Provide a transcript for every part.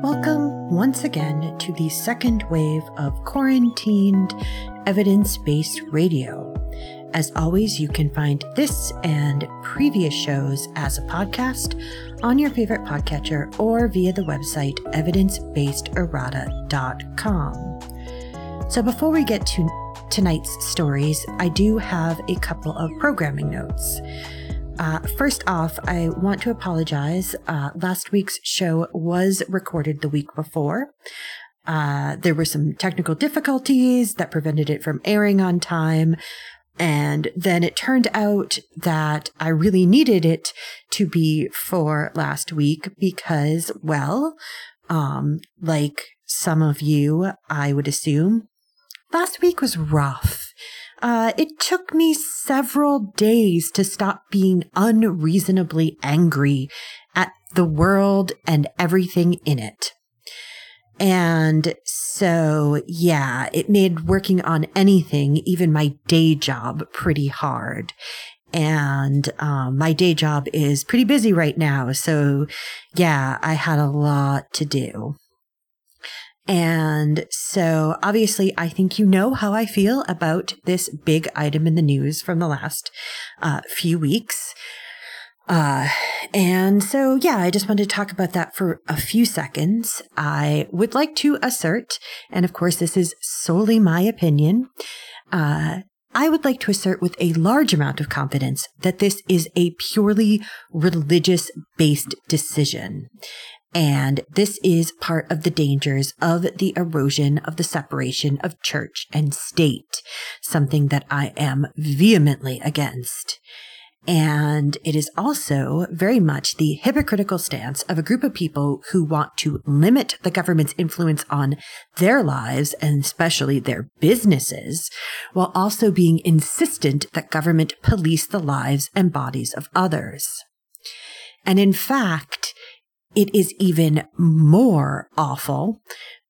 Welcome once again to the second wave of quarantined evidence based radio. As always, you can find this and previous shows as a podcast on your favorite podcatcher or via the website evidencebasederrata.com. So before we get to tonight's stories, I do have a couple of programming notes. Uh, first off, I want to apologize. Uh, last week's show was recorded the week before. Uh, there were some technical difficulties that prevented it from airing on time. And then it turned out that I really needed it to be for last week because, well, um, like some of you, I would assume, last week was rough. Uh, it took me several days to stop being unreasonably angry at the world and everything in it. And so, yeah, it made working on anything, even my day job, pretty hard. And um, my day job is pretty busy right now. So, yeah, I had a lot to do. And so obviously, I think you know how I feel about this big item in the news from the last uh, few weeks. Uh, and so, yeah, I just wanted to talk about that for a few seconds. I would like to assert, and of course, this is solely my opinion. Uh, I would like to assert with a large amount of confidence that this is a purely religious based decision. And this is part of the dangers of the erosion of the separation of church and state, something that I am vehemently against. And it is also very much the hypocritical stance of a group of people who want to limit the government's influence on their lives and especially their businesses, while also being insistent that government police the lives and bodies of others. And in fact, it is even more awful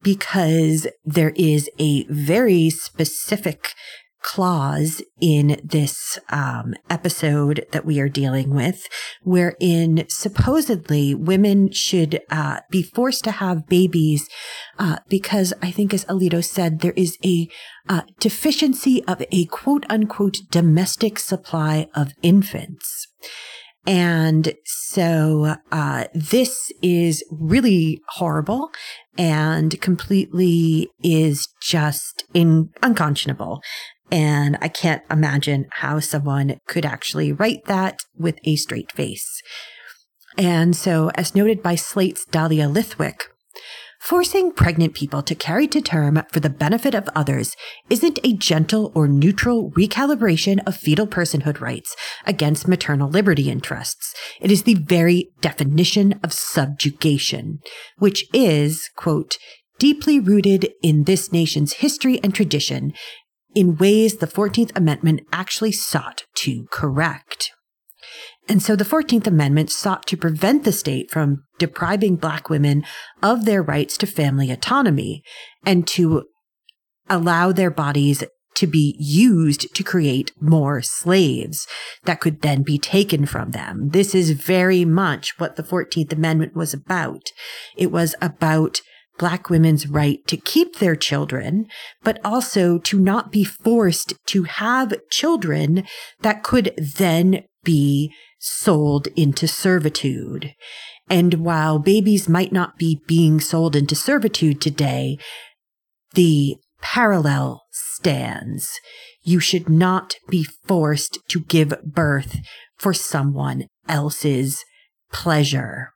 because there is a very specific clause in this um, episode that we are dealing with, wherein supposedly women should uh, be forced to have babies uh, because I think, as Alito said, there is a uh, deficiency of a quote unquote domestic supply of infants. And so uh, this is really horrible and completely is just in, unconscionable. And I can't imagine how someone could actually write that with a straight face. And so, as noted by Slate's Dahlia Lithwick, forcing pregnant people to carry to term for the benefit of others isn't a gentle or neutral recalibration of fetal personhood rights against maternal liberty interests. It is the very definition of subjugation, which is, quote, deeply rooted in this nation's history and tradition in ways the 14th Amendment actually sought to correct. And so the 14th Amendment sought to prevent the state from depriving Black women of their rights to family autonomy and to allow their bodies to be used to create more slaves that could then be taken from them. This is very much what the 14th Amendment was about. It was about Black women's right to keep their children, but also to not be forced to have children that could then be sold into servitude. And while babies might not be being sold into servitude today, the parallel stands. You should not be forced to give birth for someone else's pleasure.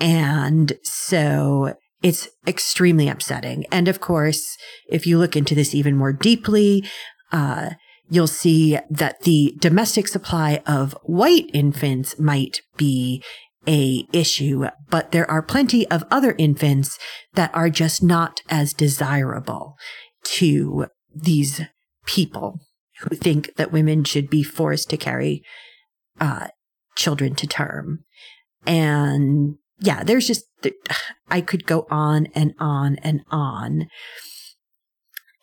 And so it's extremely upsetting. And of course, if you look into this even more deeply, uh, you'll see that the domestic supply of white infants might be a issue, but there are plenty of other infants that are just not as desirable to these people who think that women should be forced to carry uh, children to term. And yeah, there's just, I could go on and on and on.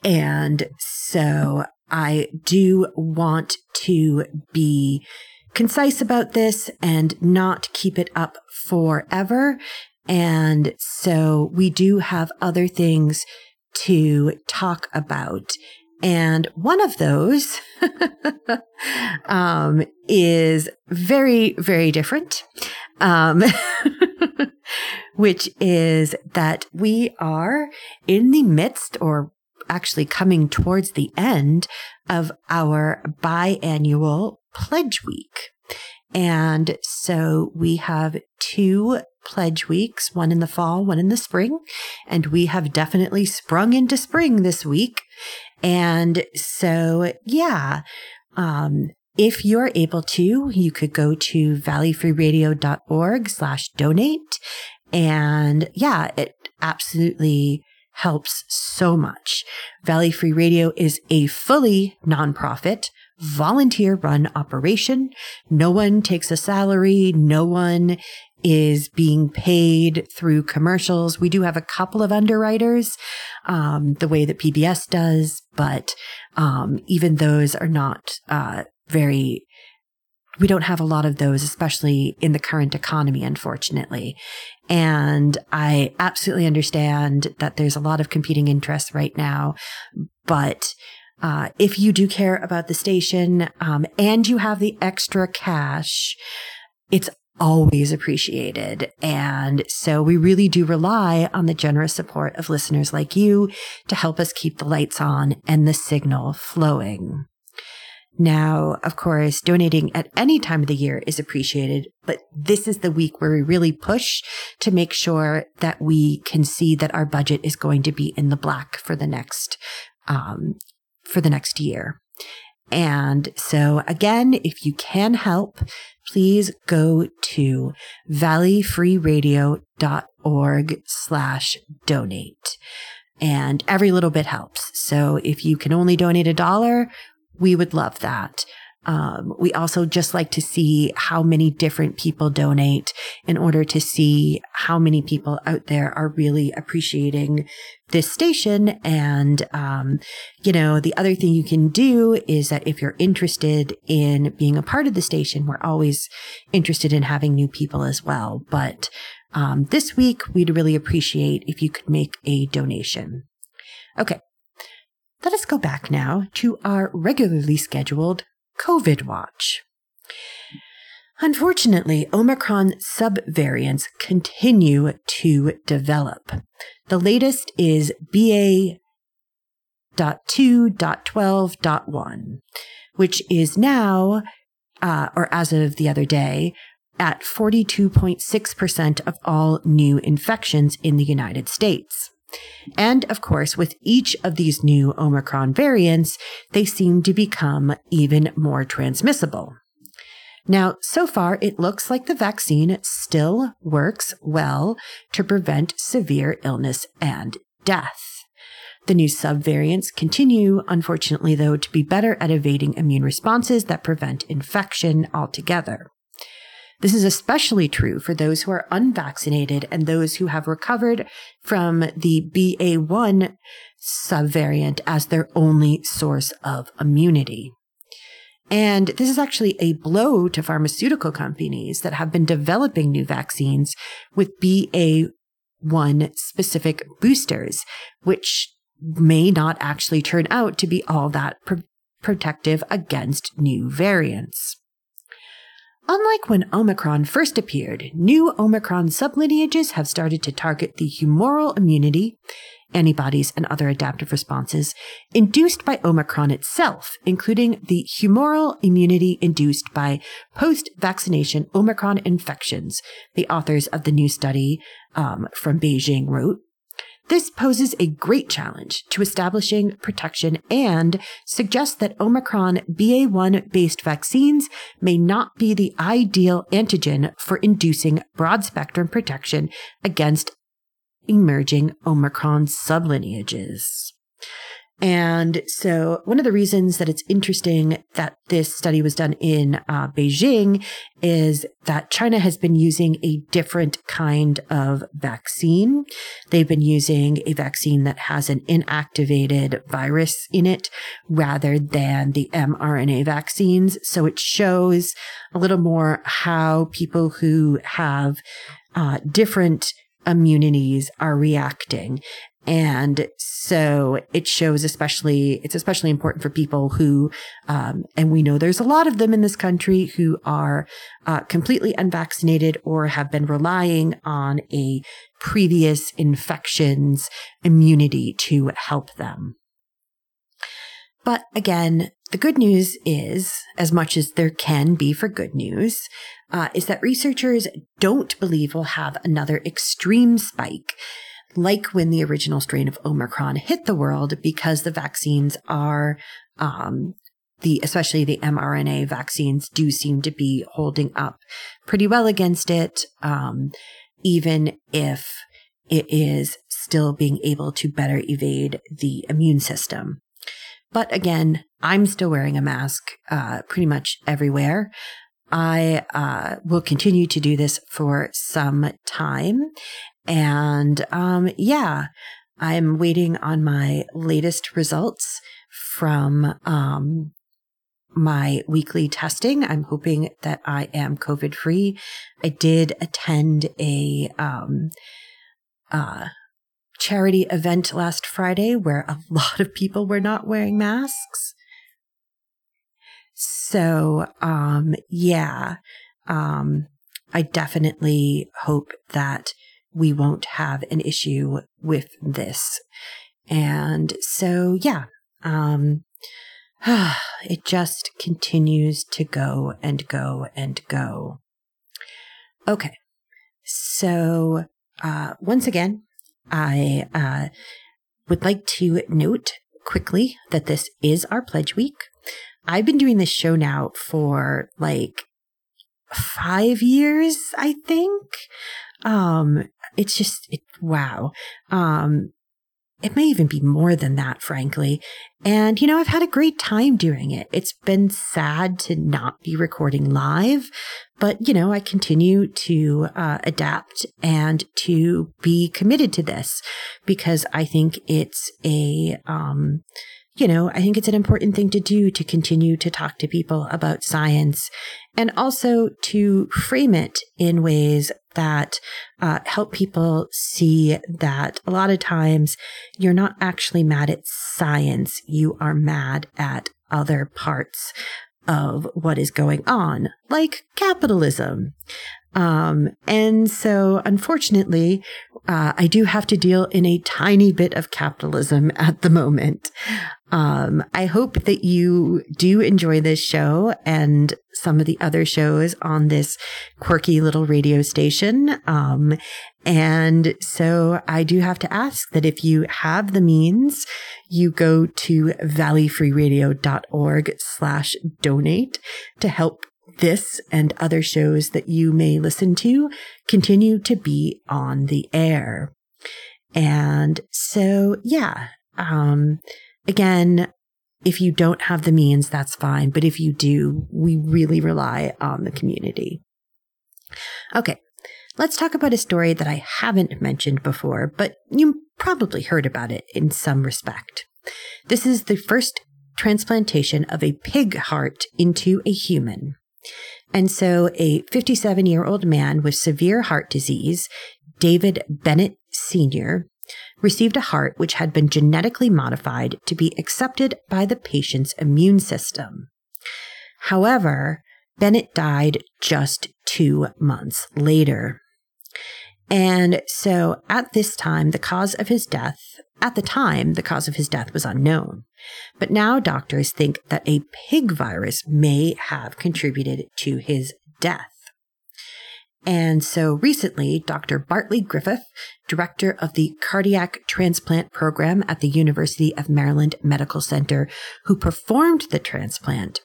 And so I do want to be concise about this and not keep it up forever. And so we do have other things to talk about. And one of those um, is very, very different, um, which is that we are in the midst or actually coming towards the end of our biannual pledge week. And so we have two pledge weeks, one in the fall, one in the spring. And we have definitely sprung into spring this week. And so, yeah, um, if you're able to, you could go to valleyfreeradio.org slash donate. And yeah, it absolutely helps so much. Valley Free Radio is a fully nonprofit volunteer run operation. No one takes a salary. No one is being paid through commercials. We do have a couple of underwriters, um, the way that PBS does, but um, even those are not uh, very. We don't have a lot of those, especially in the current economy, unfortunately. And I absolutely understand that there's a lot of competing interests right now, but uh, if you do care about the station um, and you have the extra cash, it's always appreciated. And so we really do rely on the generous support of listeners like you to help us keep the lights on and the signal flowing. Now, of course, donating at any time of the year is appreciated, but this is the week where we really push to make sure that we can see that our budget is going to be in the black for the next, um, for the next year. And so again, if you can help, please go to valleyfreeradio.org slash donate. And every little bit helps. So if you can only donate a dollar, we would love that. Um, we also just like to see how many different people donate in order to see how many people out there are really appreciating this station. And, um, you know, the other thing you can do is that if you're interested in being a part of the station, we're always interested in having new people as well. But, um, this week we'd really appreciate if you could make a donation. Okay. Let us go back now to our regularly scheduled COVID watch. Unfortunately, Omicron subvariants continue to develop. The latest is BA.2.12.1, which is now, uh, or as of the other day, at 42.6% of all new infections in the United States. And of course, with each of these new Omicron variants, they seem to become even more transmissible. Now, so far, it looks like the vaccine still works well to prevent severe illness and death. The new subvariants continue, unfortunately, though, to be better at evading immune responses that prevent infection altogether. This is especially true for those who are unvaccinated and those who have recovered from the BA1 subvariant as their only source of immunity. And this is actually a blow to pharmaceutical companies that have been developing new vaccines with BA1 specific boosters, which may not actually turn out to be all that protective against new variants. Unlike when Omicron first appeared, new Omicron sublineages have started to target the humoral immunity, antibodies, and other adaptive responses induced by Omicron itself, including the humoral immunity induced by post vaccination Omicron infections, the authors of the new study um, from Beijing wrote. This poses a great challenge to establishing protection and suggests that Omicron BA1 based vaccines may not be the ideal antigen for inducing broad spectrum protection against emerging Omicron sublineages. And so, one of the reasons that it's interesting that this study was done in uh, Beijing is that China has been using a different kind of vaccine. They've been using a vaccine that has an inactivated virus in it rather than the mRNA vaccines. So, it shows a little more how people who have uh, different immunities are reacting. And so it shows especially, it's especially important for people who, um, and we know there's a lot of them in this country who are uh, completely unvaccinated or have been relying on a previous infections immunity to help them. But again, the good news is, as much as there can be for good news, uh, is that researchers don't believe we'll have another extreme spike like when the original strain of Omicron hit the world because the vaccines are, um, the, especially the mRNA vaccines do seem to be holding up pretty well against it. Um, even if it is still being able to better evade the immune system. But again, I'm still wearing a mask, uh, pretty much everywhere. I uh, will continue to do this for some time. And um, yeah, I'm waiting on my latest results from um, my weekly testing. I'm hoping that I am COVID free. I did attend a um, uh, charity event last Friday where a lot of people were not wearing masks. So, um, yeah, um, I definitely hope that we won't have an issue with this. And so, yeah, um, it just continues to go and go and go. Okay. So, uh, once again, I, uh, would like to note quickly that this is our pledge week. I've been doing this show now for like five years, I think. Um, it's just, it, wow. Um, it may even be more than that, frankly. And, you know, I've had a great time doing it. It's been sad to not be recording live, but, you know, I continue to uh, adapt and to be committed to this because I think it's a, um, you know, I think it's an important thing to do to continue to talk to people about science and also to frame it in ways that uh, help people see that a lot of times you're not actually mad at science, you are mad at other parts of what is going on, like capitalism. Um, and so unfortunately, uh, I do have to deal in a tiny bit of capitalism at the moment. Um, I hope that you do enjoy this show and some of the other shows on this quirky little radio station. Um, and so I do have to ask that if you have the means, you go to valleyfreeradio.org slash donate to help this and other shows that you may listen to continue to be on the air. And so, yeah, um, again, if you don't have the means, that's fine. But if you do, we really rely on the community. Okay. Let's talk about a story that I haven't mentioned before, but you probably heard about it in some respect. This is the first transplantation of a pig heart into a human. And so a 57 year old man with severe heart disease, David Bennett Sr., received a heart which had been genetically modified to be accepted by the patient's immune system. However, Bennett died just two months later. And so at this time, the cause of his death, at the time, the cause of his death was unknown. But now doctors think that a pig virus may have contributed to his death. And so recently, Dr. Bartley Griffith, director of the cardiac transplant program at the University of Maryland Medical Center, who performed the transplant,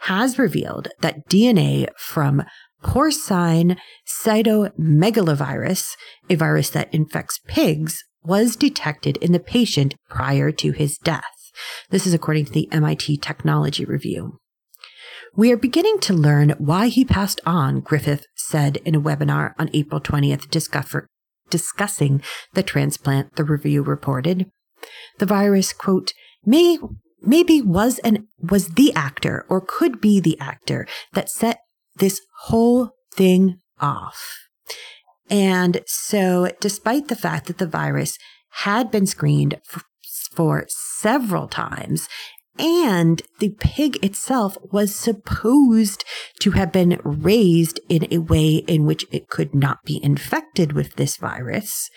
has revealed that DNA from porcine cytomegalovirus, a virus that infects pigs, was detected in the patient prior to his death. This is according to the MIT Technology Review. We are beginning to learn why he passed on, Griffith said in a webinar on April 20th discussing the transplant, the review reported. The virus, quote, may maybe was an was the actor or could be the actor that set this whole thing off. And so despite the fact that the virus had been screened for, for several times and the pig itself was supposed to have been raised in a way in which it could not be infected with this virus.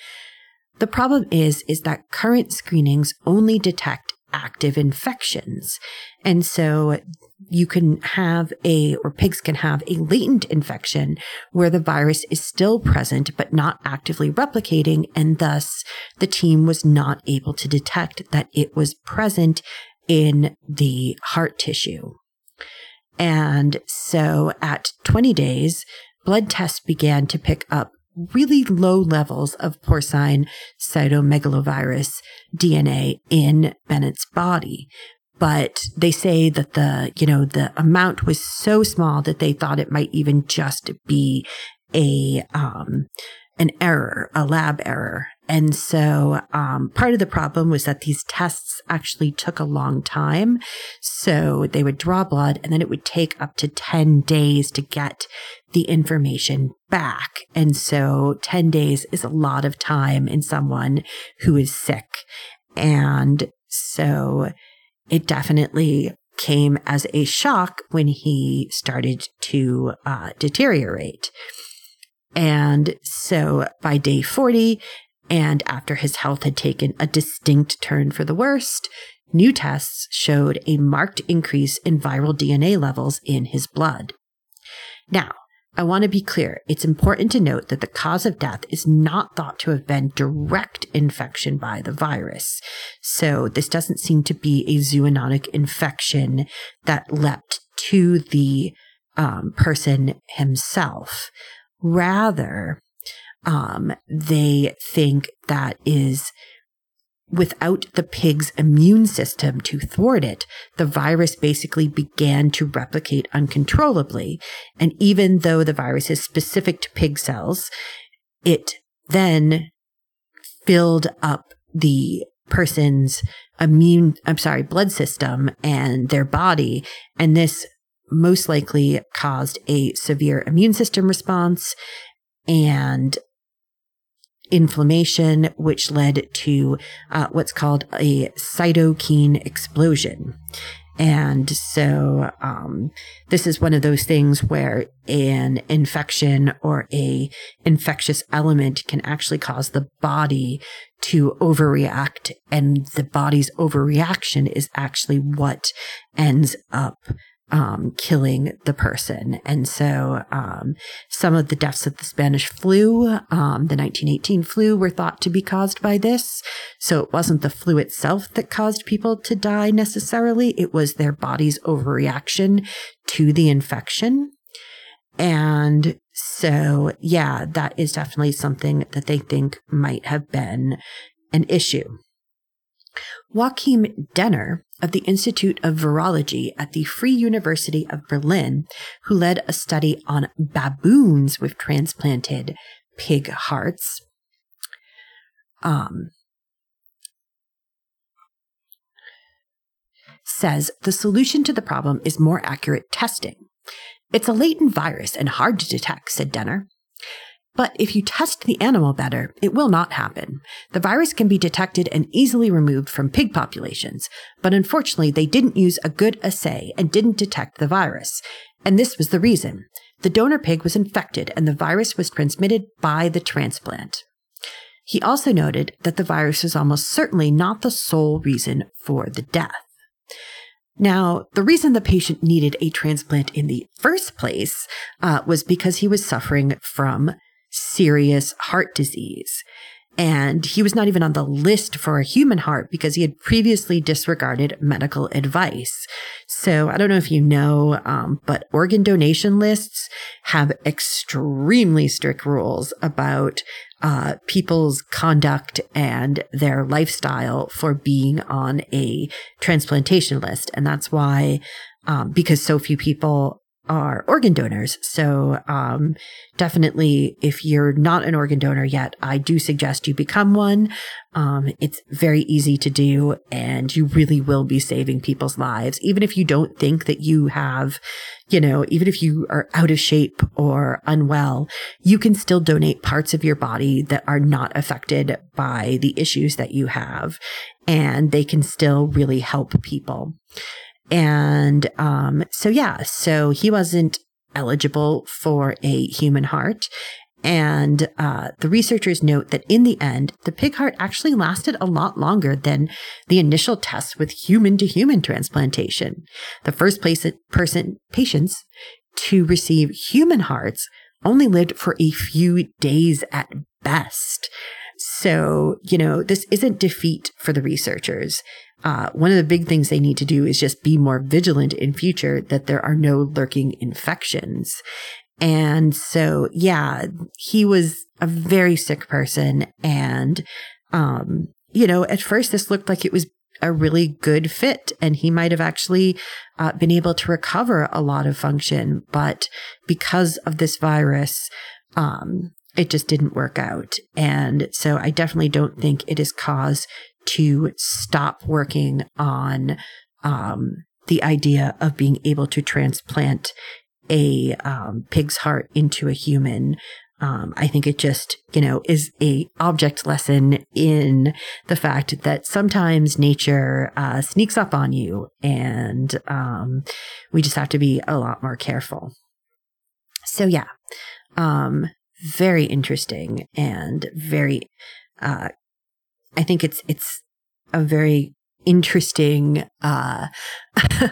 The problem is, is that current screenings only detect active infections. And so you can have a, or pigs can have a latent infection where the virus is still present, but not actively replicating. And thus the team was not able to detect that it was present in the heart tissue. And so at 20 days, blood tests began to pick up really low levels of porcine cytomegalovirus DNA in Bennett's body. But they say that the, you know, the amount was so small that they thought it might even just be a, um, an error, a lab error. And so um, part of the problem was that these tests actually took a long time. So they would draw blood and then it would take up to 10 days to get the information back. And so 10 days is a lot of time in someone who is sick. And so it definitely came as a shock when he started to uh, deteriorate. And so by day 40, and after his health had taken a distinct turn for the worst, new tests showed a marked increase in viral DNA levels in his blood. Now, I want to be clear. It's important to note that the cause of death is not thought to have been direct infection by the virus. So this doesn't seem to be a zoonotic infection that leapt to the um, person himself. Rather, um, they think that is without the pig's immune system to thwart it, the virus basically began to replicate uncontrollably. And even though the virus is specific to pig cells, it then filled up the person's immune, I'm sorry, blood system and their body. And this most likely caused a severe immune system response and inflammation, which led to uh, what's called a cytokine explosion. And so, um, this is one of those things where an infection or a infectious element can actually cause the body to overreact. And the body's overreaction is actually what ends up um, killing the person. And so um, some of the deaths of the Spanish flu, um, the 1918 flu, were thought to be caused by this. So it wasn't the flu itself that caused people to die necessarily, it was their body's overreaction to the infection. And so, yeah, that is definitely something that they think might have been an issue. Joachim Denner of the Institute of Virology at the Free University of Berlin, who led a study on baboons with transplanted pig hearts. Um, says the solution to the problem is more accurate testing. It's a latent virus and hard to detect, said Denner. But if you test the animal better, it will not happen. The virus can be detected and easily removed from pig populations, but unfortunately they didn't use a good assay and didn't detect the virus. And this was the reason. The donor pig was infected and the virus was transmitted by the transplant. He also noted that the virus was almost certainly not the sole reason for the death. Now, the reason the patient needed a transplant in the first place uh, was because he was suffering from serious heart disease. And he was not even on the list for a human heart because he had previously disregarded medical advice. So I don't know if you know, um, but organ donation lists have extremely strict rules about uh, people's conduct and their lifestyle for being on a transplantation list. And that's why, um, because so few people are organ donors. So, um, definitely, if you're not an organ donor yet, I do suggest you become one. Um, it's very easy to do and you really will be saving people's lives. Even if you don't think that you have, you know, even if you are out of shape or unwell, you can still donate parts of your body that are not affected by the issues that you have. And they can still really help people. And um, so, yeah, so he wasn't eligible for a human heart. And uh, the researchers note that in the end, the pig heart actually lasted a lot longer than the initial tests with human to human transplantation. The first place person patients to receive human hearts only lived for a few days at best. So, you know, this isn't defeat for the researchers uh, one of the big things they need to do is just be more vigilant in future that there are no lurking infections. And so, yeah, he was a very sick person. And, um, you know, at first this looked like it was a really good fit and he might have actually uh, been able to recover a lot of function. But because of this virus, um, it just didn't work out. And so I definitely don't think it is cause to stop working on um, the idea of being able to transplant a um, pig's heart into a human. Um, I think it just, you know, is a object lesson in the fact that sometimes nature uh, sneaks up on you, and um, we just have to be a lot more careful. So yeah, um, very interesting and very uh, I think it's it's a very interesting uh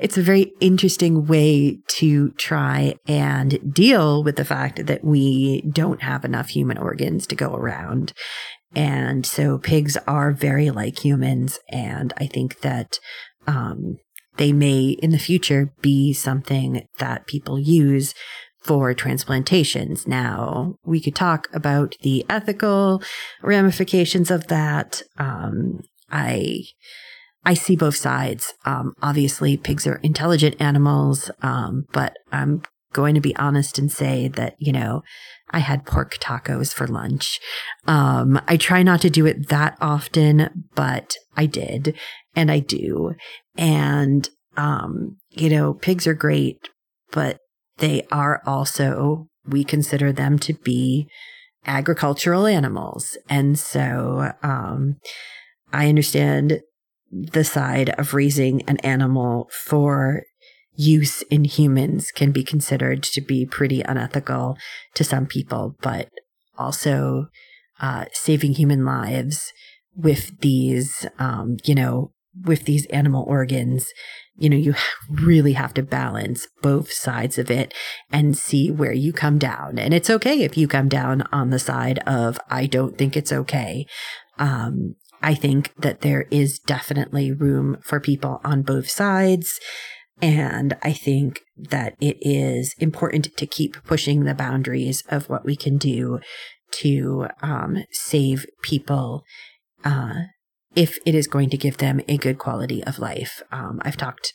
it's a very interesting way to try and deal with the fact that we don't have enough human organs to go around. And so pigs are very like humans. And i think that um they may in the future be something that people use for transplantations. Now, we could talk about the ethical ramifications of that. Um, I, I see both sides. Um, obviously, pigs are intelligent animals, um, but I'm going to be honest and say that, you know, I had pork tacos for lunch. Um, I try not to do it that often, but I did and I do. And, um, you know, pigs are great, but they are also, we consider them to be agricultural animals. And so, um, I understand the side of raising an animal for use in humans can be considered to be pretty unethical to some people, but also uh, saving human lives with these, um, you know, with these animal organs you know, you really have to balance both sides of it and see where you come down. And it's okay if you come down on the side of, I don't think it's okay. Um, I think that there is definitely room for people on both sides. And I think that it is important to keep pushing the boundaries of what we can do to um, save people uh, if it is going to give them a good quality of life. Um, I've talked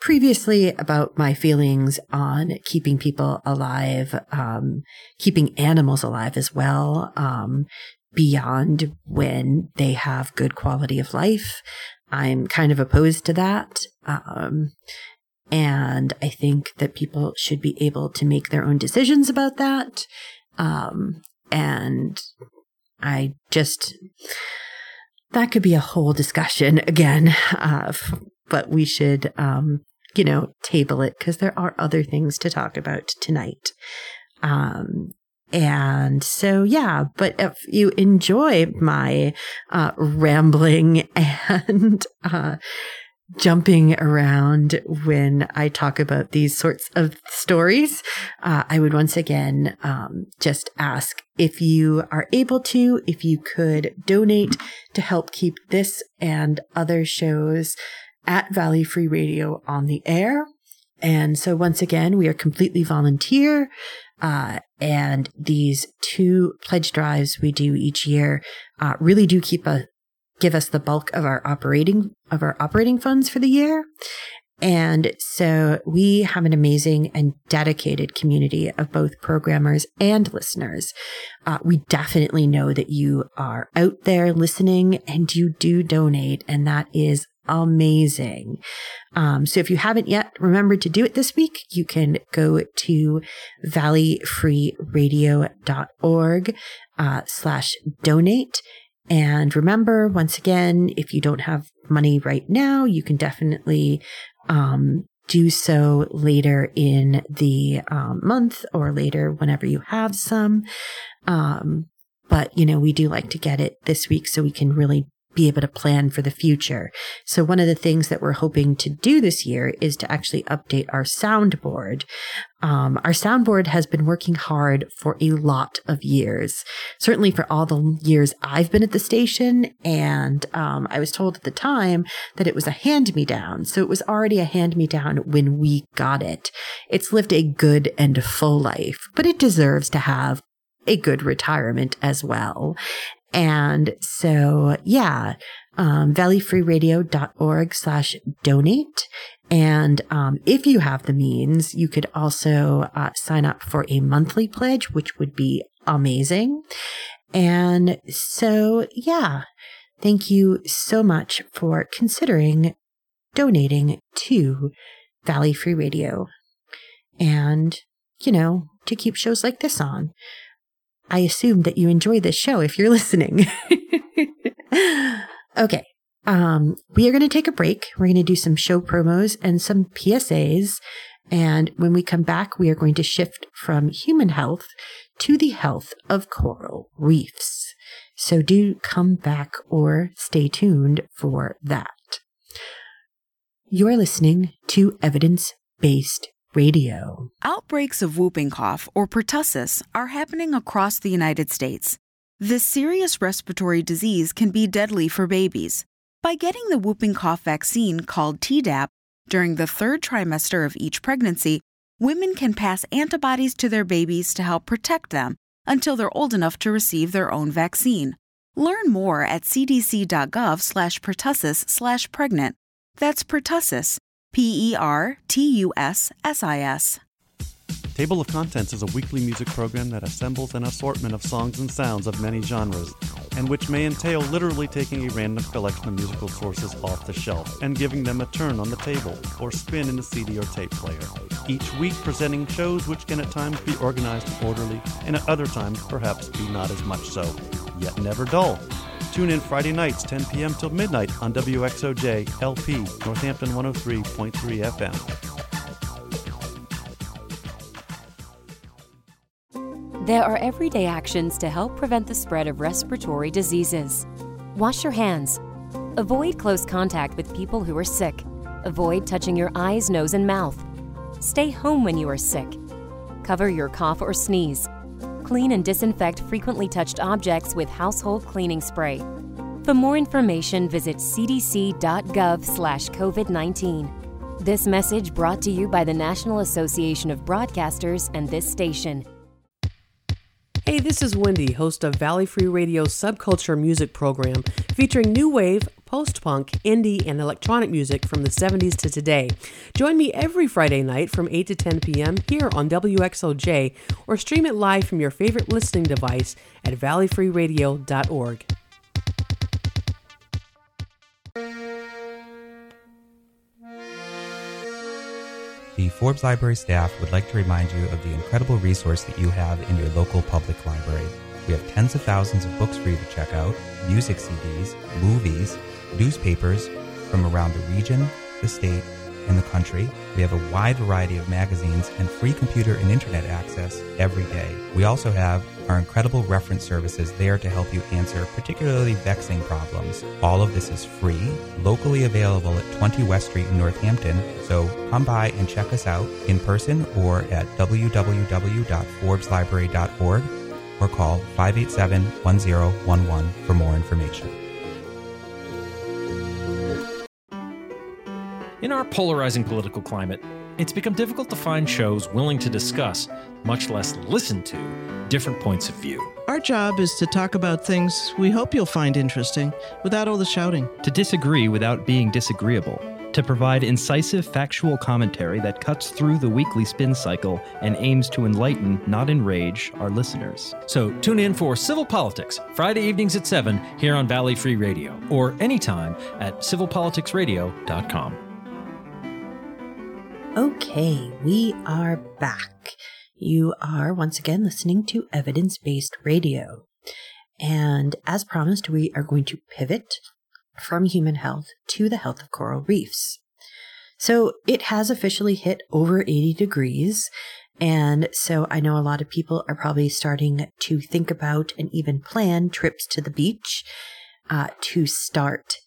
previously about my feelings on keeping people alive, um, keeping animals alive as well, um, beyond when they have good quality of life. I'm kind of opposed to that. Um, and I think that people should be able to make their own decisions about that. Um, and I just, that could be a whole discussion again, uh, but we should, um, you know, table it because there are other things to talk about tonight. Um, and so, yeah, but if you enjoy my uh, rambling and uh, jumping around when I talk about these sorts of stories, uh, I would once again um, just ask if you are able to, if you could donate to help keep this and other shows at Valley Free Radio on the air. And so once again, we are completely volunteer. Uh, and these two pledge drives we do each year uh, really do keep a give us the bulk of our operating of our operating funds for the year. And so we have an amazing and dedicated community of both programmers and listeners. Uh, we definitely know that you are out there listening and you do donate, and that is amazing. Um, so if you haven't yet remembered to do it this week, you can go to valleyfreeradio.org uh, slash donate and remember, once again, if you don't have money right now, you can definitely um, do so later in the um, month or later whenever you have some. Um, but, you know, we do like to get it this week so we can really be able to plan for the future. So one of the things that we're hoping to do this year is to actually update our soundboard. Um, our soundboard has been working hard for a lot of years, certainly for all the years I've been at the station. And um, I was told at the time that it was a hand me down. So it was already a hand me down when we got it. It's lived a good and full life, but it deserves to have a good retirement as well. And so, yeah, um, valleyfreeradio.org slash donate. And um, if you have the means, you could also uh, sign up for a monthly pledge, which would be amazing. And so, yeah, thank you so much for considering donating to Valley Free Radio and, you know, to keep shows like this on. I assume that you enjoy this show if you're listening. okay. Um, we are going to take a break. We're going to do some show promos and some PSAs. And when we come back, we are going to shift from human health to the health of coral reefs. So do come back or stay tuned for that. You're listening to evidence based Radio. Outbreaks of whooping cough, or pertussis, are happening across the United States. This serious respiratory disease can be deadly for babies. By getting the whooping cough vaccine called Tdap during the third trimester of each pregnancy, women can pass antibodies to their babies to help protect them until they're old enough to receive their own vaccine. Learn more at cdc.gov slash pertussis slash pregnant. That's pertussis P E R T U S S I S. Table of Contents is a weekly music program that assembles an assortment of songs and sounds of many genres, and which may entail literally taking a random collection of musical sources off the shelf and giving them a turn on the table or spin in a CD or tape player. Each week presenting shows which can at times be organized orderly and at other times perhaps be not as much so, yet never dull. Tune in Friday nights, 10 p.m. till midnight on WXOJ LP, Northampton 103.3 FM. There are everyday actions to help prevent the spread of respiratory diseases. Wash your hands. Avoid close contact with people who are sick. Avoid touching your eyes, nose, and mouth. Stay home when you are sick. Cover your cough or sneeze. Clean and disinfect frequently touched objects with household cleaning spray. For more information, visit cdc.gov/covid19. This message brought to you by the National Association of Broadcasters and this station. Hey, this is Wendy, host of Valley Free Radio's Subculture Music Program, featuring new wave, post punk, indie, and electronic music from the 70s to today. Join me every Friday night from 8 to 10 p.m. here on WXOJ or stream it live from your favorite listening device at valleyfreeradio.org. The Forbes Library staff would like to remind you of the incredible resource that you have in your local public library. We have tens of thousands of books for you to check out, music CDs, movies, newspapers from around the region, the state, and the country. We have a wide variety of magazines and free computer and internet access every day. We also have our incredible reference services there to help you answer particularly vexing problems. All of this is free, locally available at 20 West Street in Northampton, so come by and check us out in person or at www.forbeslibrary.org or call 587 1011 for more information. In our polarizing political climate, it's become difficult to find shows willing to discuss, much less listen to, different points of view. Our job is to talk about things we hope you'll find interesting without all the shouting. To disagree without being disagreeable. To provide incisive factual commentary that cuts through the weekly spin cycle and aims to enlighten, not enrage, our listeners. So tune in for Civil Politics, Friday evenings at 7 here on Valley Free Radio, or anytime at civilpoliticsradio.com. Okay, we are back. You are once again listening to evidence based radio. And as promised, we are going to pivot from human health to the health of coral reefs. So it has officially hit over 80 degrees. And so I know a lot of people are probably starting to think about and even plan trips to the beach uh, to start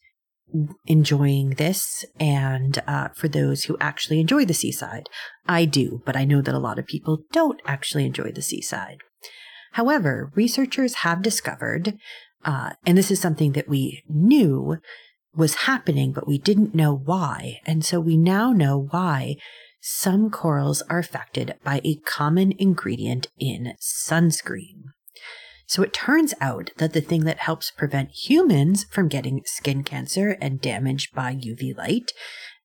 enjoying this and uh, for those who actually enjoy the seaside. I do, but I know that a lot of people don't actually enjoy the seaside. However, researchers have discovered, uh, and this is something that we knew was happening, but we didn't know why. And so we now know why some corals are affected by a common ingredient in sunscreen. So it turns out that the thing that helps prevent humans from getting skin cancer and damage by UV light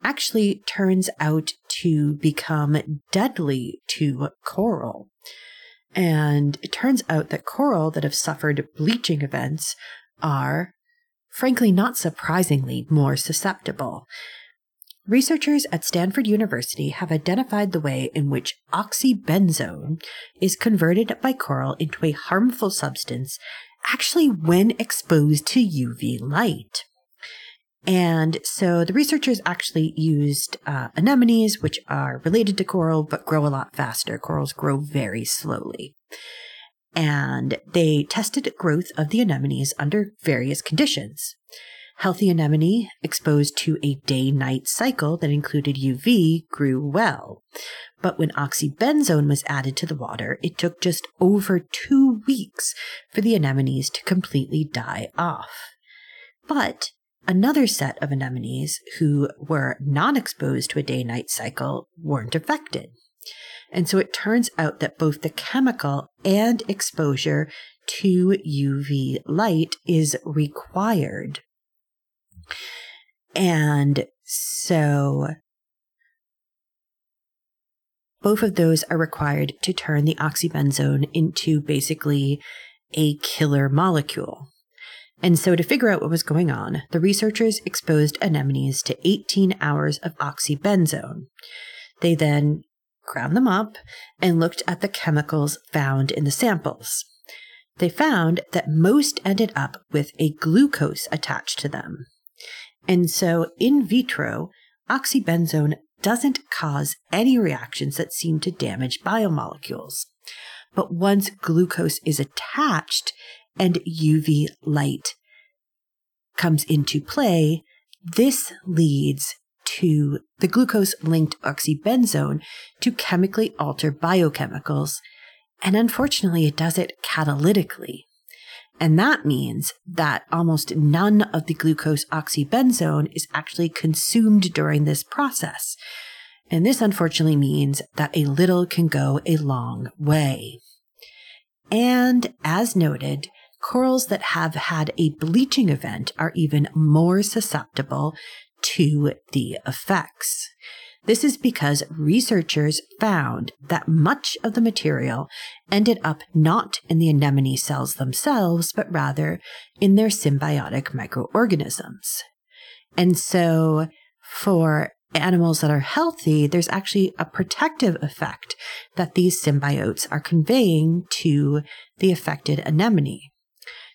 actually turns out to become deadly to coral. And it turns out that coral that have suffered bleaching events are, frankly, not surprisingly, more susceptible. Researchers at Stanford University have identified the way in which oxybenzone is converted by coral into a harmful substance actually when exposed to UV light. And so the researchers actually used uh, anemones, which are related to coral but grow a lot faster. Corals grow very slowly. And they tested growth of the anemones under various conditions. Healthy anemone exposed to a day night cycle that included UV grew well. But when oxybenzone was added to the water, it took just over two weeks for the anemones to completely die off. But another set of anemones who were non exposed to a day night cycle weren't affected. And so it turns out that both the chemical and exposure to UV light is required and so both of those are required to turn the oxybenzone into basically a killer molecule. And so, to figure out what was going on, the researchers exposed anemones to 18 hours of oxybenzone. They then ground them up and looked at the chemicals found in the samples. They found that most ended up with a glucose attached to them. And so in vitro, oxybenzone doesn't cause any reactions that seem to damage biomolecules. But once glucose is attached and UV light comes into play, this leads to the glucose linked oxybenzone to chemically alter biochemicals. And unfortunately, it does it catalytically. And that means that almost none of the glucose oxybenzone is actually consumed during this process. And this unfortunately means that a little can go a long way. And as noted, corals that have had a bleaching event are even more susceptible to the effects. This is because researchers found that much of the material ended up not in the anemone cells themselves, but rather in their symbiotic microorganisms. And so for animals that are healthy, there's actually a protective effect that these symbiotes are conveying to the affected anemone.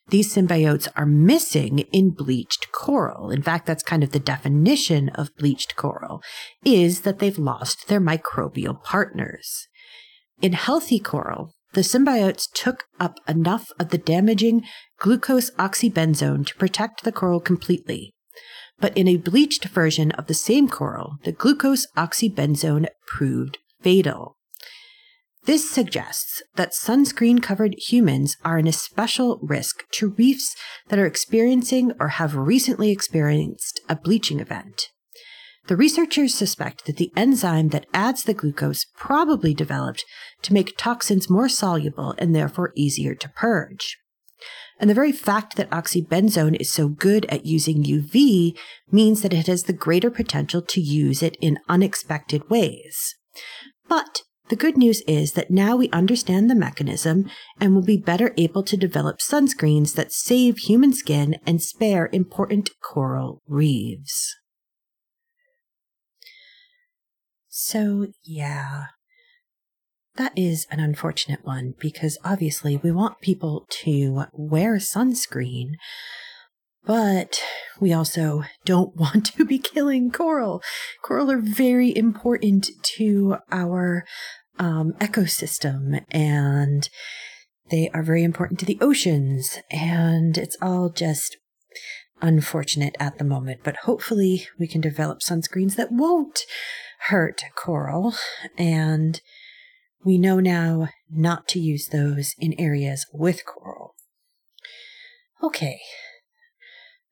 These symbiotes are missing in bleached coral. In fact, that's kind of the definition of bleached coral is that they've lost their microbial partners. In healthy coral, the symbiotes took up enough of the damaging glucose oxybenzone to protect the coral completely. But in a bleached version of the same coral, the glucose oxybenzone proved fatal. This suggests that sunscreen covered humans are an especial risk to reefs that are experiencing or have recently experienced a bleaching event. The researchers suspect that the enzyme that adds the glucose probably developed to make toxins more soluble and therefore easier to purge. And the very fact that oxybenzone is so good at using UV means that it has the greater potential to use it in unexpected ways. But the good news is that now we understand the mechanism and will be better able to develop sunscreens that save human skin and spare important coral reefs. So, yeah, that is an unfortunate one because obviously we want people to wear sunscreen, but we also don't want to be killing coral. Coral are very important to our um, ecosystem and they are very important to the oceans and it's all just unfortunate at the moment, but hopefully we can develop sunscreens that won't hurt coral and we know now not to use those in areas with coral. Okay,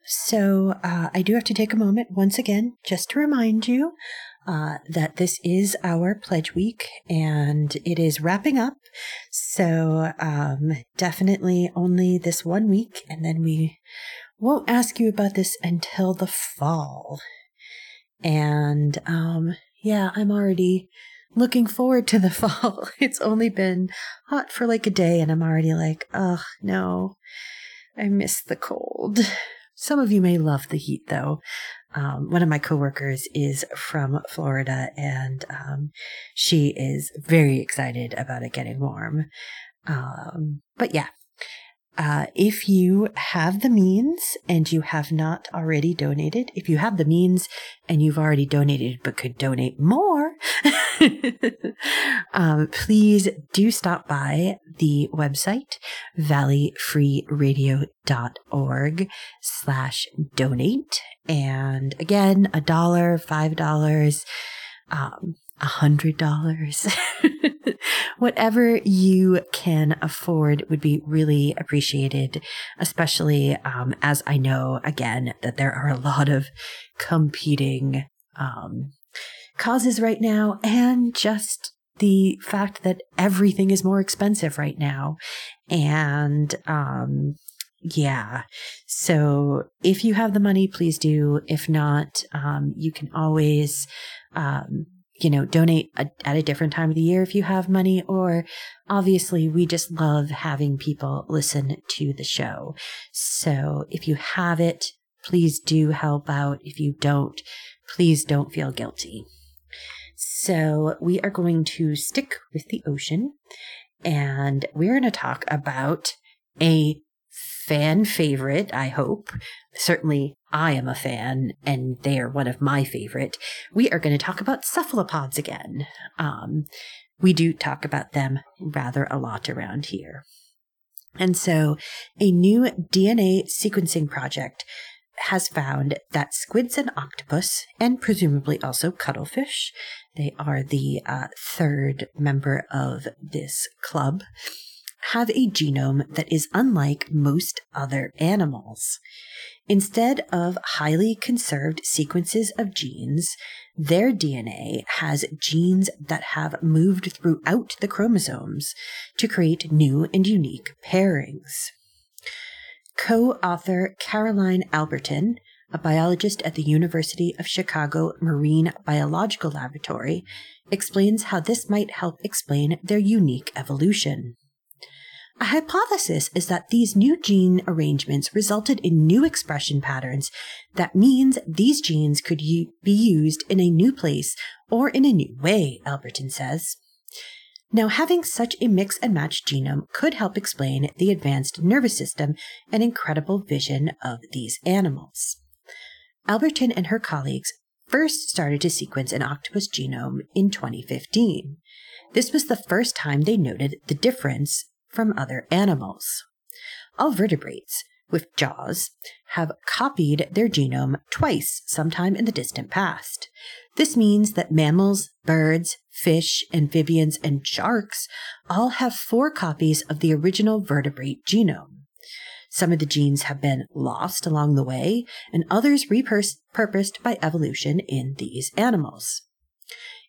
so uh, I do have to take a moment once again just to remind you uh, that this is our pledge week and it is wrapping up. So um, definitely only this one week, and then we won't ask you about this until the fall. And um, yeah, I'm already looking forward to the fall. It's only been hot for like a day, and I'm already like, oh no, I miss the cold. Some of you may love the heat though. Um, one of my coworkers is from Florida and um, she is very excited about it getting warm. Um, but yeah, uh, if you have the means and you have not already donated, if you have the means and you've already donated but could donate more, um, please do stop by the website, valleyfreeradio.org slash donate. And again, a dollar, five dollars, um, a hundred dollars. Whatever you can afford would be really appreciated, especially um, as I know again that there are a lot of competing um, causes right now, and just the fact that everything is more expensive right now, and um, yeah. So if you have the money, please do. If not, um, you can always, um, you know, donate a, at a different time of the year if you have money, or obviously we just love having people listen to the show. So if you have it, please do help out. If you don't, please don't feel guilty. So we are going to stick with the ocean and we're going to talk about a fan favorite, I hope. Certainly, I am a fan, and they are one of my favorite. We are going to talk about cephalopods again. Um, we do talk about them rather a lot around here. And so, a new DNA sequencing project has found that squids and octopus, and presumably also cuttlefish, they are the uh, third member of this club, have a genome that is unlike most other animals. Instead of highly conserved sequences of genes, their DNA has genes that have moved throughout the chromosomes to create new and unique pairings. Co author Caroline Albertin, a biologist at the University of Chicago Marine Biological Laboratory, explains how this might help explain their unique evolution. A hypothesis is that these new gene arrangements resulted in new expression patterns that means these genes could u- be used in a new place or in a new way, Albertin says. Now, having such a mix and match genome could help explain the advanced nervous system and incredible vision of these animals. Albertin and her colleagues first started to sequence an octopus genome in 2015. This was the first time they noted the difference from other animals. All vertebrates, with jaws, have copied their genome twice sometime in the distant past. This means that mammals, birds, fish, amphibians, and sharks all have four copies of the original vertebrate genome. Some of the genes have been lost along the way, and others repurposed by evolution in these animals.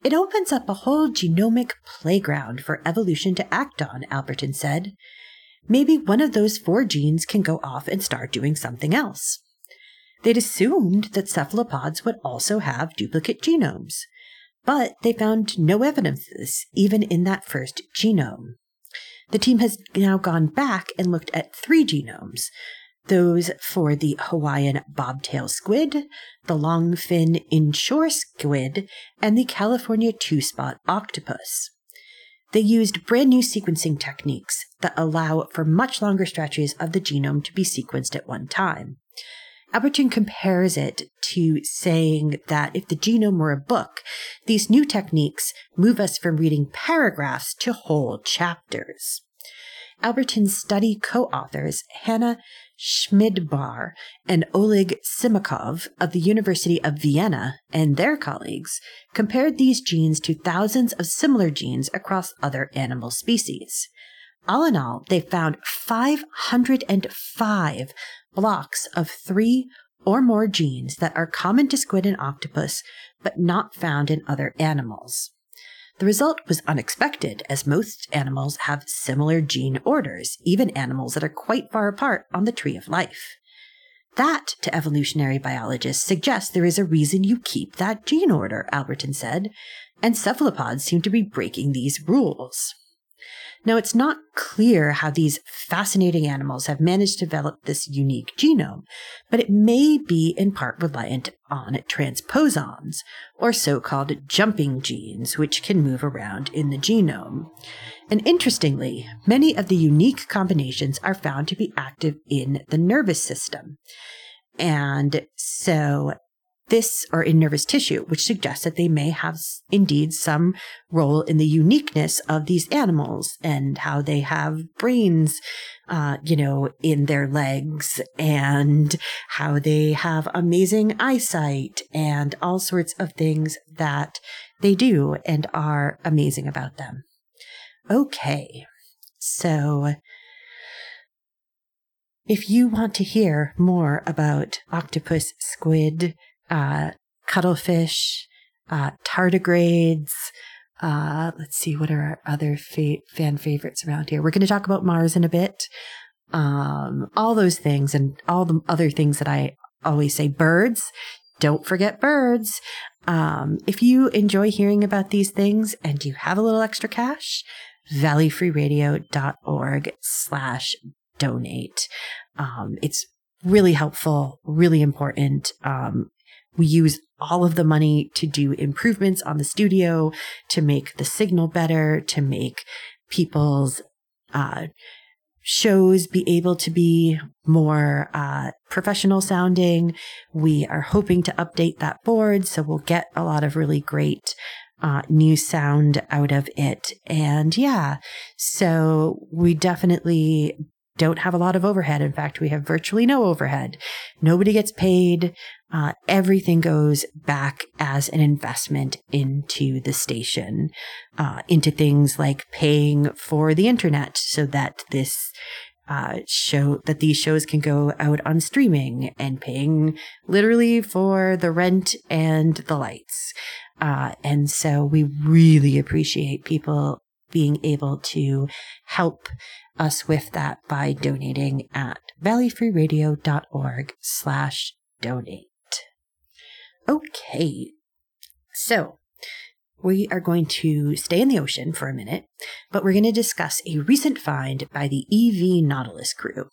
It opens up a whole genomic playground for evolution to act on, Albertin said. Maybe one of those four genes can go off and start doing something else. They'd assumed that cephalopods would also have duplicate genomes, but they found no evidence of this even in that first genome. The team has now gone back and looked at three genomes those for the Hawaiian bobtail squid, the longfin inshore squid, and the California two spot octopus. They used brand new sequencing techniques that allow for much longer stretches of the genome to be sequenced at one time. Albertin compares it to saying that if the genome were a book, these new techniques move us from reading paragraphs to whole chapters. Albertin's study co-authors Hannah Schmidbaur and Oleg Simakov of the University of Vienna and their colleagues compared these genes to thousands of similar genes across other animal species. All in all, they found 505 blocks of three or more genes that are common to squid and octopus, but not found in other animals. The result was unexpected, as most animals have similar gene orders, even animals that are quite far apart on the tree of life. That, to evolutionary biologists, suggests there is a reason you keep that gene order, Albertin said, and cephalopods seem to be breaking these rules. Now, it's not clear how these fascinating animals have managed to develop this unique genome, but it may be in part reliant on transposons, or so called jumping genes, which can move around in the genome. And interestingly, many of the unique combinations are found to be active in the nervous system. And so this or in nervous tissue, which suggests that they may have indeed some role in the uniqueness of these animals and how they have brains, uh, you know, in their legs and how they have amazing eyesight and all sorts of things that they do and are amazing about them. Okay. So if you want to hear more about octopus, squid, uh, cuttlefish, uh, tardigrades. Uh, let's see, what are our other fa- fan favorites around here? We're going to talk about Mars in a bit. Um, all those things and all the other things that I always say. Birds. Don't forget birds. Um, if you enjoy hearing about these things and you have a little extra cash, valleyfreeradio.org slash donate. Um, it's really helpful, really important. Um, we use all of the money to do improvements on the studio, to make the signal better, to make people's uh, shows be able to be more uh, professional sounding. We are hoping to update that board, so we'll get a lot of really great uh, new sound out of it. And yeah, so we definitely don't have a lot of overhead. In fact, we have virtually no overhead. Nobody gets paid. Uh, everything goes back as an investment into the station, uh, into things like paying for the internet so that this uh, show that these shows can go out on streaming and paying literally for the rent and the lights. Uh, and so we really appreciate people being able to help us with that by donating at valleyfreeradio.org slash donate. Okay. So we are going to stay in the ocean for a minute, but we're going to discuss a recent find by the EV Nautilus crew.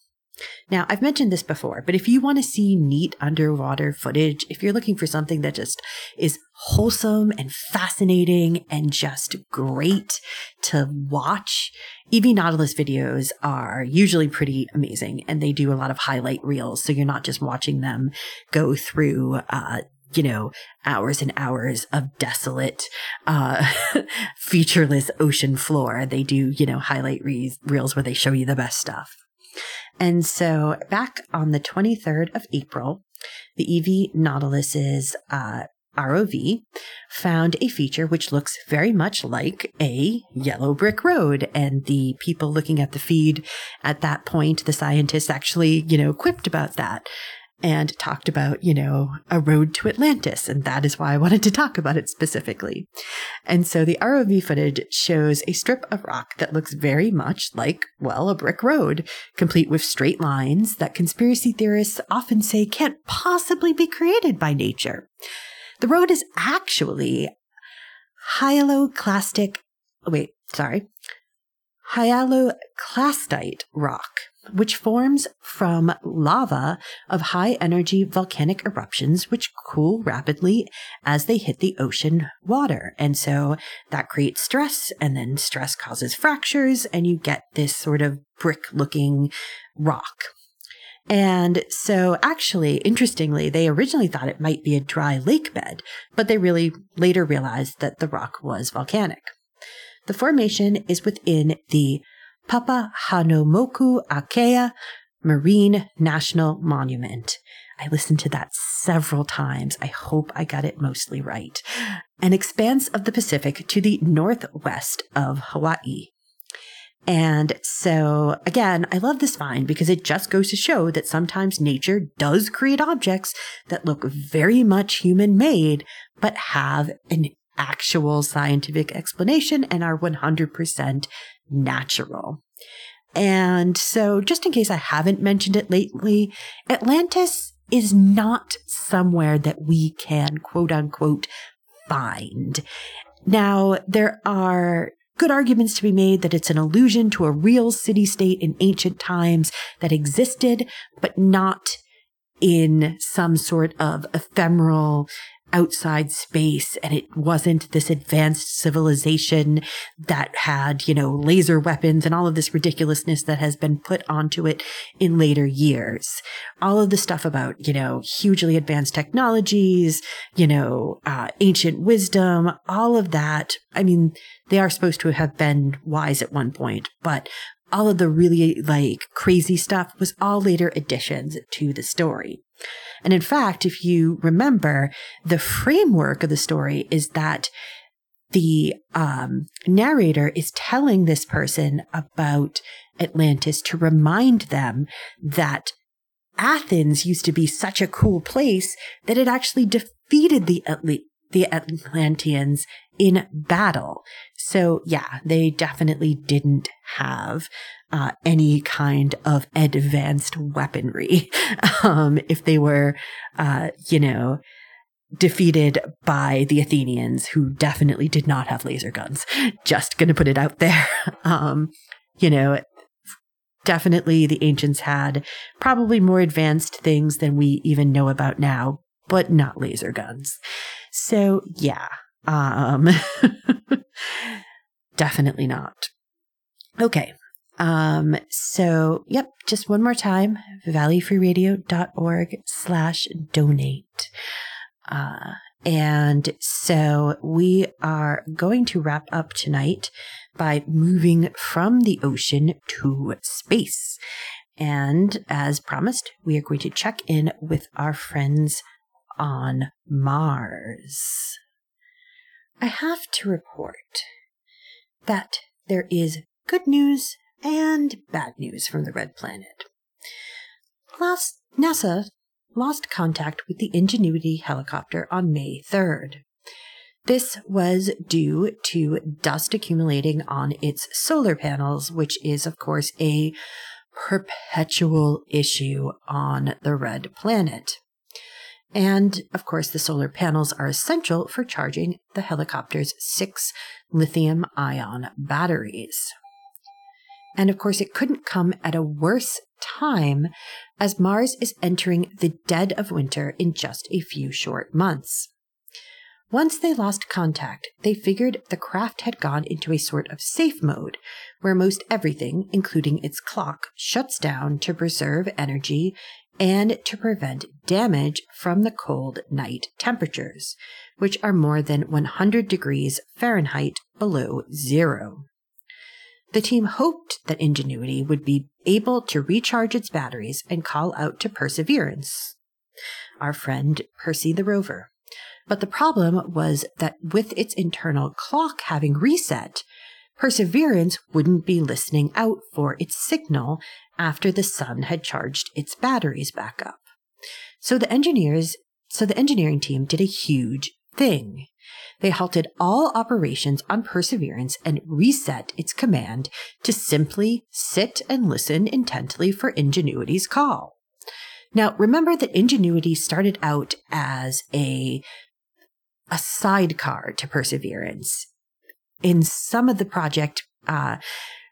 Now, I've mentioned this before, but if you want to see neat underwater footage, if you're looking for something that just is wholesome and fascinating and just great to watch, EV Nautilus videos are usually pretty amazing and they do a lot of highlight reels. So you're not just watching them go through, uh, you know, hours and hours of desolate, uh, featureless ocean floor. They do, you know, highlight re- reels where they show you the best stuff. And so back on the 23rd of April, the EV Nautilus's uh, ROV found a feature which looks very much like a yellow brick road. And the people looking at the feed at that point, the scientists actually, you know, quipped about that and talked about, you know, a road to Atlantis. And that is why I wanted to talk about it specifically. And so the ROV footage shows a strip of rock that looks very much like, well, a brick road, complete with straight lines that conspiracy theorists often say can't possibly be created by nature. The road is actually hyaloclastic, wait, sorry, hyaloclastite rock which forms from lava of high energy volcanic eruptions, which cool rapidly as they hit the ocean water. And so that creates stress, and then stress causes fractures, and you get this sort of brick looking rock. And so actually, interestingly, they originally thought it might be a dry lake bed, but they really later realized that the rock was volcanic. The formation is within the Papahānaumokuākea Marine National Monument. I listened to that several times. I hope I got it mostly right. An expanse of the Pacific to the northwest of Hawaii. And so again, I love this find because it just goes to show that sometimes nature does create objects that look very much human made, but have an actual scientific explanation and are 100% natural. And so, just in case I haven't mentioned it lately, Atlantis is not somewhere that we can quote unquote find. Now, there are good arguments to be made that it's an allusion to a real city state in ancient times that existed, but not in some sort of ephemeral outside space and it wasn't this advanced civilization that had, you know, laser weapons and all of this ridiculousness that has been put onto it in later years. All of the stuff about, you know, hugely advanced technologies, you know, uh, ancient wisdom, all of that. I mean, they are supposed to have been wise at one point, but all of the really like crazy stuff was all later additions to the story. And in fact, if you remember, the framework of the story is that the um, narrator is telling this person about Atlantis to remind them that Athens used to be such a cool place that it actually defeated the the Atlanteans in battle. So yeah, they definitely didn't have uh, any kind of advanced weaponry. Um, if they were, uh, you know, defeated by the Athenians, who definitely did not have laser guns. Just going to put it out there. Um, you know, definitely the ancients had probably more advanced things than we even know about now, but not laser guns. So yeah, um, definitely not. Okay. Um, so yep, just one more time, valleyfreeradio.org slash donate. Uh, and so we are going to wrap up tonight by moving from the ocean to space. And as promised, we are going to check in with our friends on Mars. I have to report that there is good news and bad news from the Red Planet. Last, NASA lost contact with the Ingenuity helicopter on May 3rd. This was due to dust accumulating on its solar panels, which is, of course, a perpetual issue on the Red Planet. And of course, the solar panels are essential for charging the helicopter's six lithium ion batteries. And of course, it couldn't come at a worse time as Mars is entering the dead of winter in just a few short months. Once they lost contact, they figured the craft had gone into a sort of safe mode, where most everything, including its clock, shuts down to preserve energy and to prevent damage from the cold night temperatures, which are more than 100 degrees Fahrenheit below zero. The team hoped that Ingenuity would be able to recharge its batteries and call out to Perseverance, our friend Percy the rover. But the problem was that with its internal clock having reset, Perseverance wouldn't be listening out for its signal after the sun had charged its batteries back up. So the engineers, so the engineering team did a huge thing. They halted all operations on Perseverance and reset its command to simply sit and listen intently for Ingenuity's call. Now, remember that Ingenuity started out as a a sidecar to Perseverance. In some of the project, uh,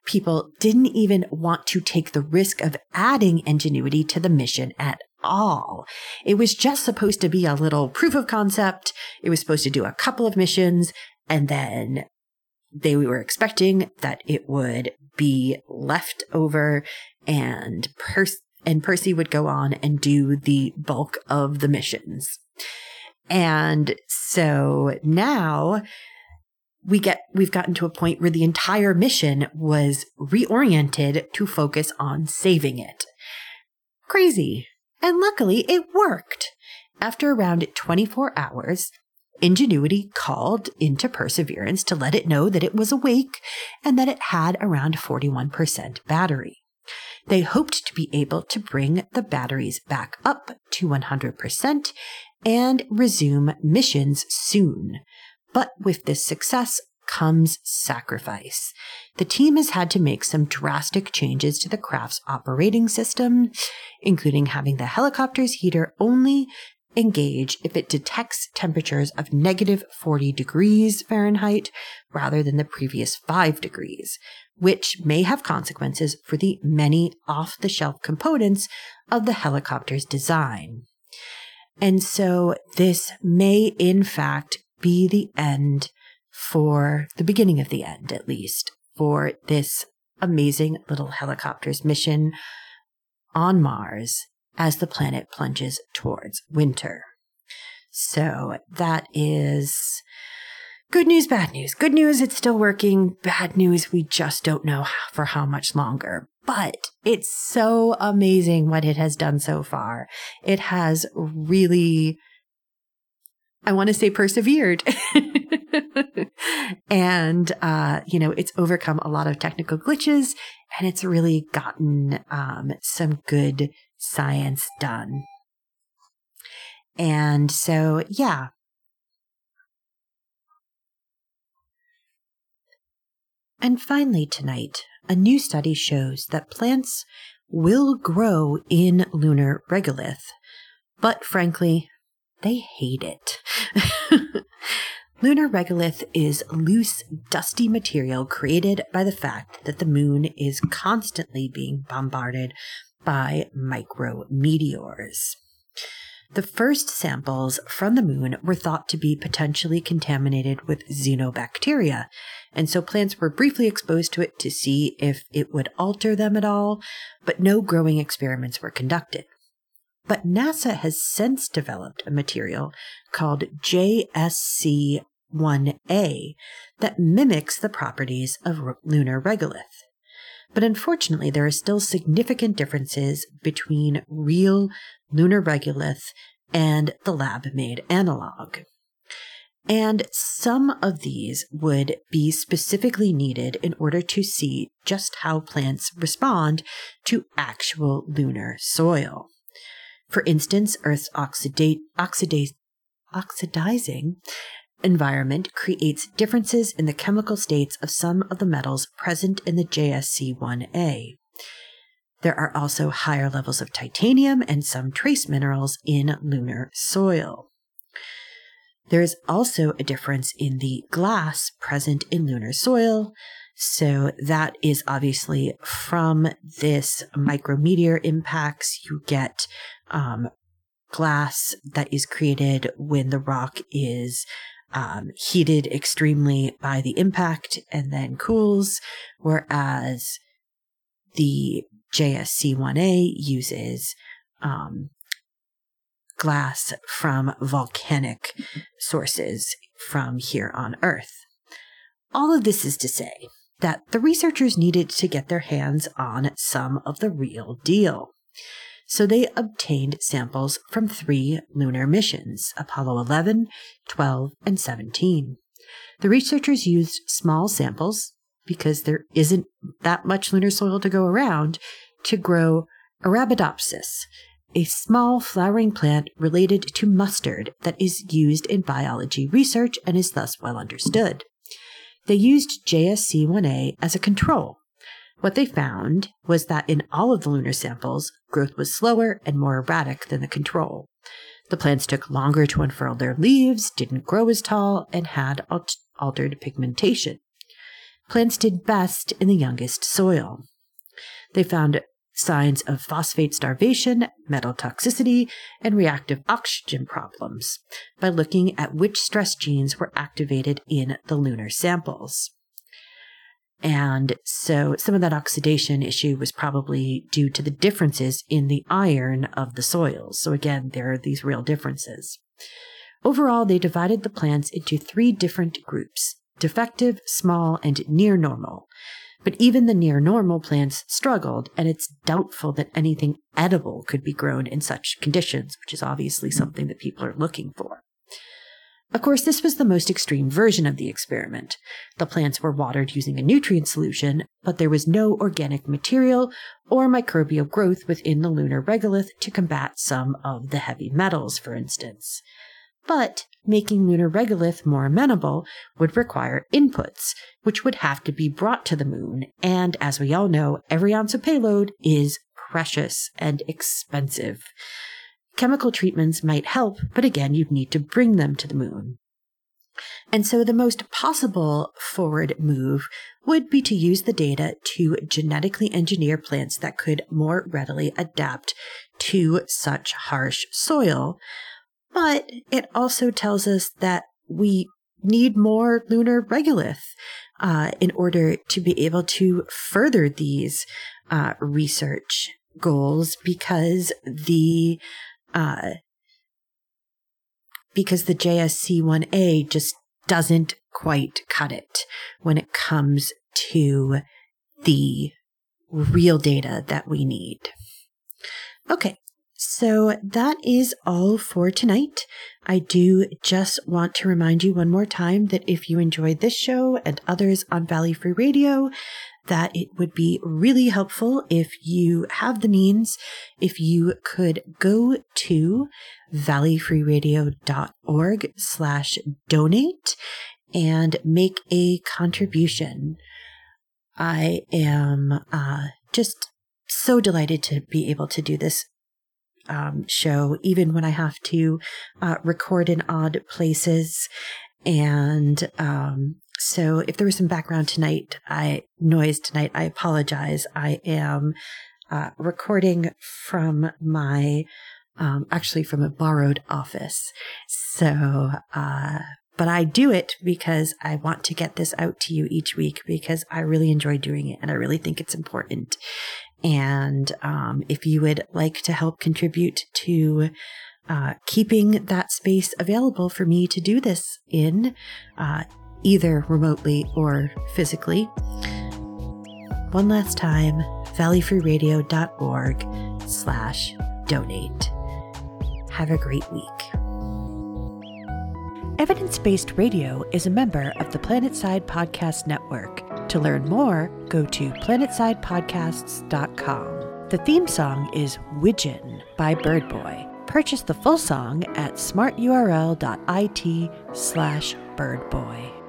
people didn't even want to take the risk of adding Ingenuity to the mission at all. It was just supposed to be a little proof of concept. It was supposed to do a couple of missions and then they were expecting that it would be left over and and Percy would go on and do the bulk of the missions. And so now we get we've gotten to a point where the entire mission was reoriented to focus on saving it. Crazy. And luckily it worked. After around 24 hours, Ingenuity called into Perseverance to let it know that it was awake and that it had around 41% battery. They hoped to be able to bring the batteries back up to 100% and resume missions soon. But with this success comes sacrifice. The team has had to make some drastic changes to the craft's operating system, including having the helicopter's heater only engage if it detects temperatures of negative 40 degrees Fahrenheit rather than the previous 5 degrees, which may have consequences for the many off the shelf components of the helicopter's design. And so this may, in fact, be the end for the beginning of the end, at least, for this amazing little helicopter's mission on Mars as the planet plunges towards winter. So that is good news, bad news. Good news, it's still working. Bad news, we just don't know for how much longer but it's so amazing what it has done so far. It has really, I want to say persevered. and, uh, you know, it's overcome a lot of technical glitches and it's really gotten, um, some good science done. And so, yeah, And finally, tonight, a new study shows that plants will grow in lunar regolith, but frankly, they hate it. lunar regolith is loose, dusty material created by the fact that the moon is constantly being bombarded by micrometeors. The first samples from the moon were thought to be potentially contaminated with xenobacteria, and so plants were briefly exposed to it to see if it would alter them at all, but no growing experiments were conducted. But NASA has since developed a material called JSC 1A that mimics the properties of lunar regolith. But unfortunately, there are still significant differences between real lunar regolith and the lab made analog. And some of these would be specifically needed in order to see just how plants respond to actual lunar soil. For instance, Earth's oxidate, oxidizing environment creates differences in the chemical states of some of the metals present in the JSC1A. There are also higher levels of titanium and some trace minerals in lunar soil. There is also a difference in the glass present in lunar soil, So that is obviously from this micrometeor impacts. You get um, glass that is created when the rock is um, heated extremely by the impact and then cools, whereas the JSC1A uses um, glass from volcanic sources from here on Earth. All of this is to say that the researchers needed to get their hands on some of the real deal. So they obtained samples from three lunar missions Apollo 11, 12, and 17. The researchers used small samples because there isn't that much lunar soil to go around to grow Arabidopsis, a small flowering plant related to mustard that is used in biology research and is thus well understood. They used JSC1A as a control. What they found was that in all of the lunar samples, growth was slower and more erratic than the control. The plants took longer to unfurl their leaves, didn't grow as tall, and had altered pigmentation. Plants did best in the youngest soil. They found signs of phosphate starvation, metal toxicity, and reactive oxygen problems by looking at which stress genes were activated in the lunar samples. And so some of that oxidation issue was probably due to the differences in the iron of the soils. So again, there are these real differences. Overall, they divided the plants into three different groups defective, small, and near normal. But even the near normal plants struggled, and it's doubtful that anything edible could be grown in such conditions, which is obviously something that people are looking for. Of course, this was the most extreme version of the experiment. The plants were watered using a nutrient solution, but there was no organic material or microbial growth within the lunar regolith to combat some of the heavy metals, for instance. But making lunar regolith more amenable would require inputs, which would have to be brought to the moon. And as we all know, every ounce of payload is precious and expensive. Chemical treatments might help, but again, you'd need to bring them to the moon. And so the most possible forward move would be to use the data to genetically engineer plants that could more readily adapt to such harsh soil but it also tells us that we need more lunar regolith uh, in order to be able to further these uh, research goals because the uh, because the JSC1A just doesn't quite cut it when it comes to the real data that we need. Okay, so that is all for tonight. I do just want to remind you one more time that if you enjoyed this show and others on Valley Free Radio, that it would be really helpful if you have the means, if you could go to valleyfreeradio.org slash donate and make a contribution. I am uh, just so delighted to be able to do this um, show, even when I have to uh, record in odd places. And um, so, if there was some background tonight, I noise tonight, I apologize. I am uh, recording from my um, actually from a borrowed office. So, uh, but I do it because I want to get this out to you each week because I really enjoy doing it and I really think it's important. And um, if you would like to help contribute to uh, keeping that space available for me to do this in, uh, either remotely or physically, one last time, valleyfreeradio.org slash donate. Have a great week. Evidence Based Radio is a member of the Planetside Podcast Network. To learn more, go to planetsidepodcasts.com. The theme song is Widgeon by Birdboy. Purchase the full song at smarturl.it slash birdboy.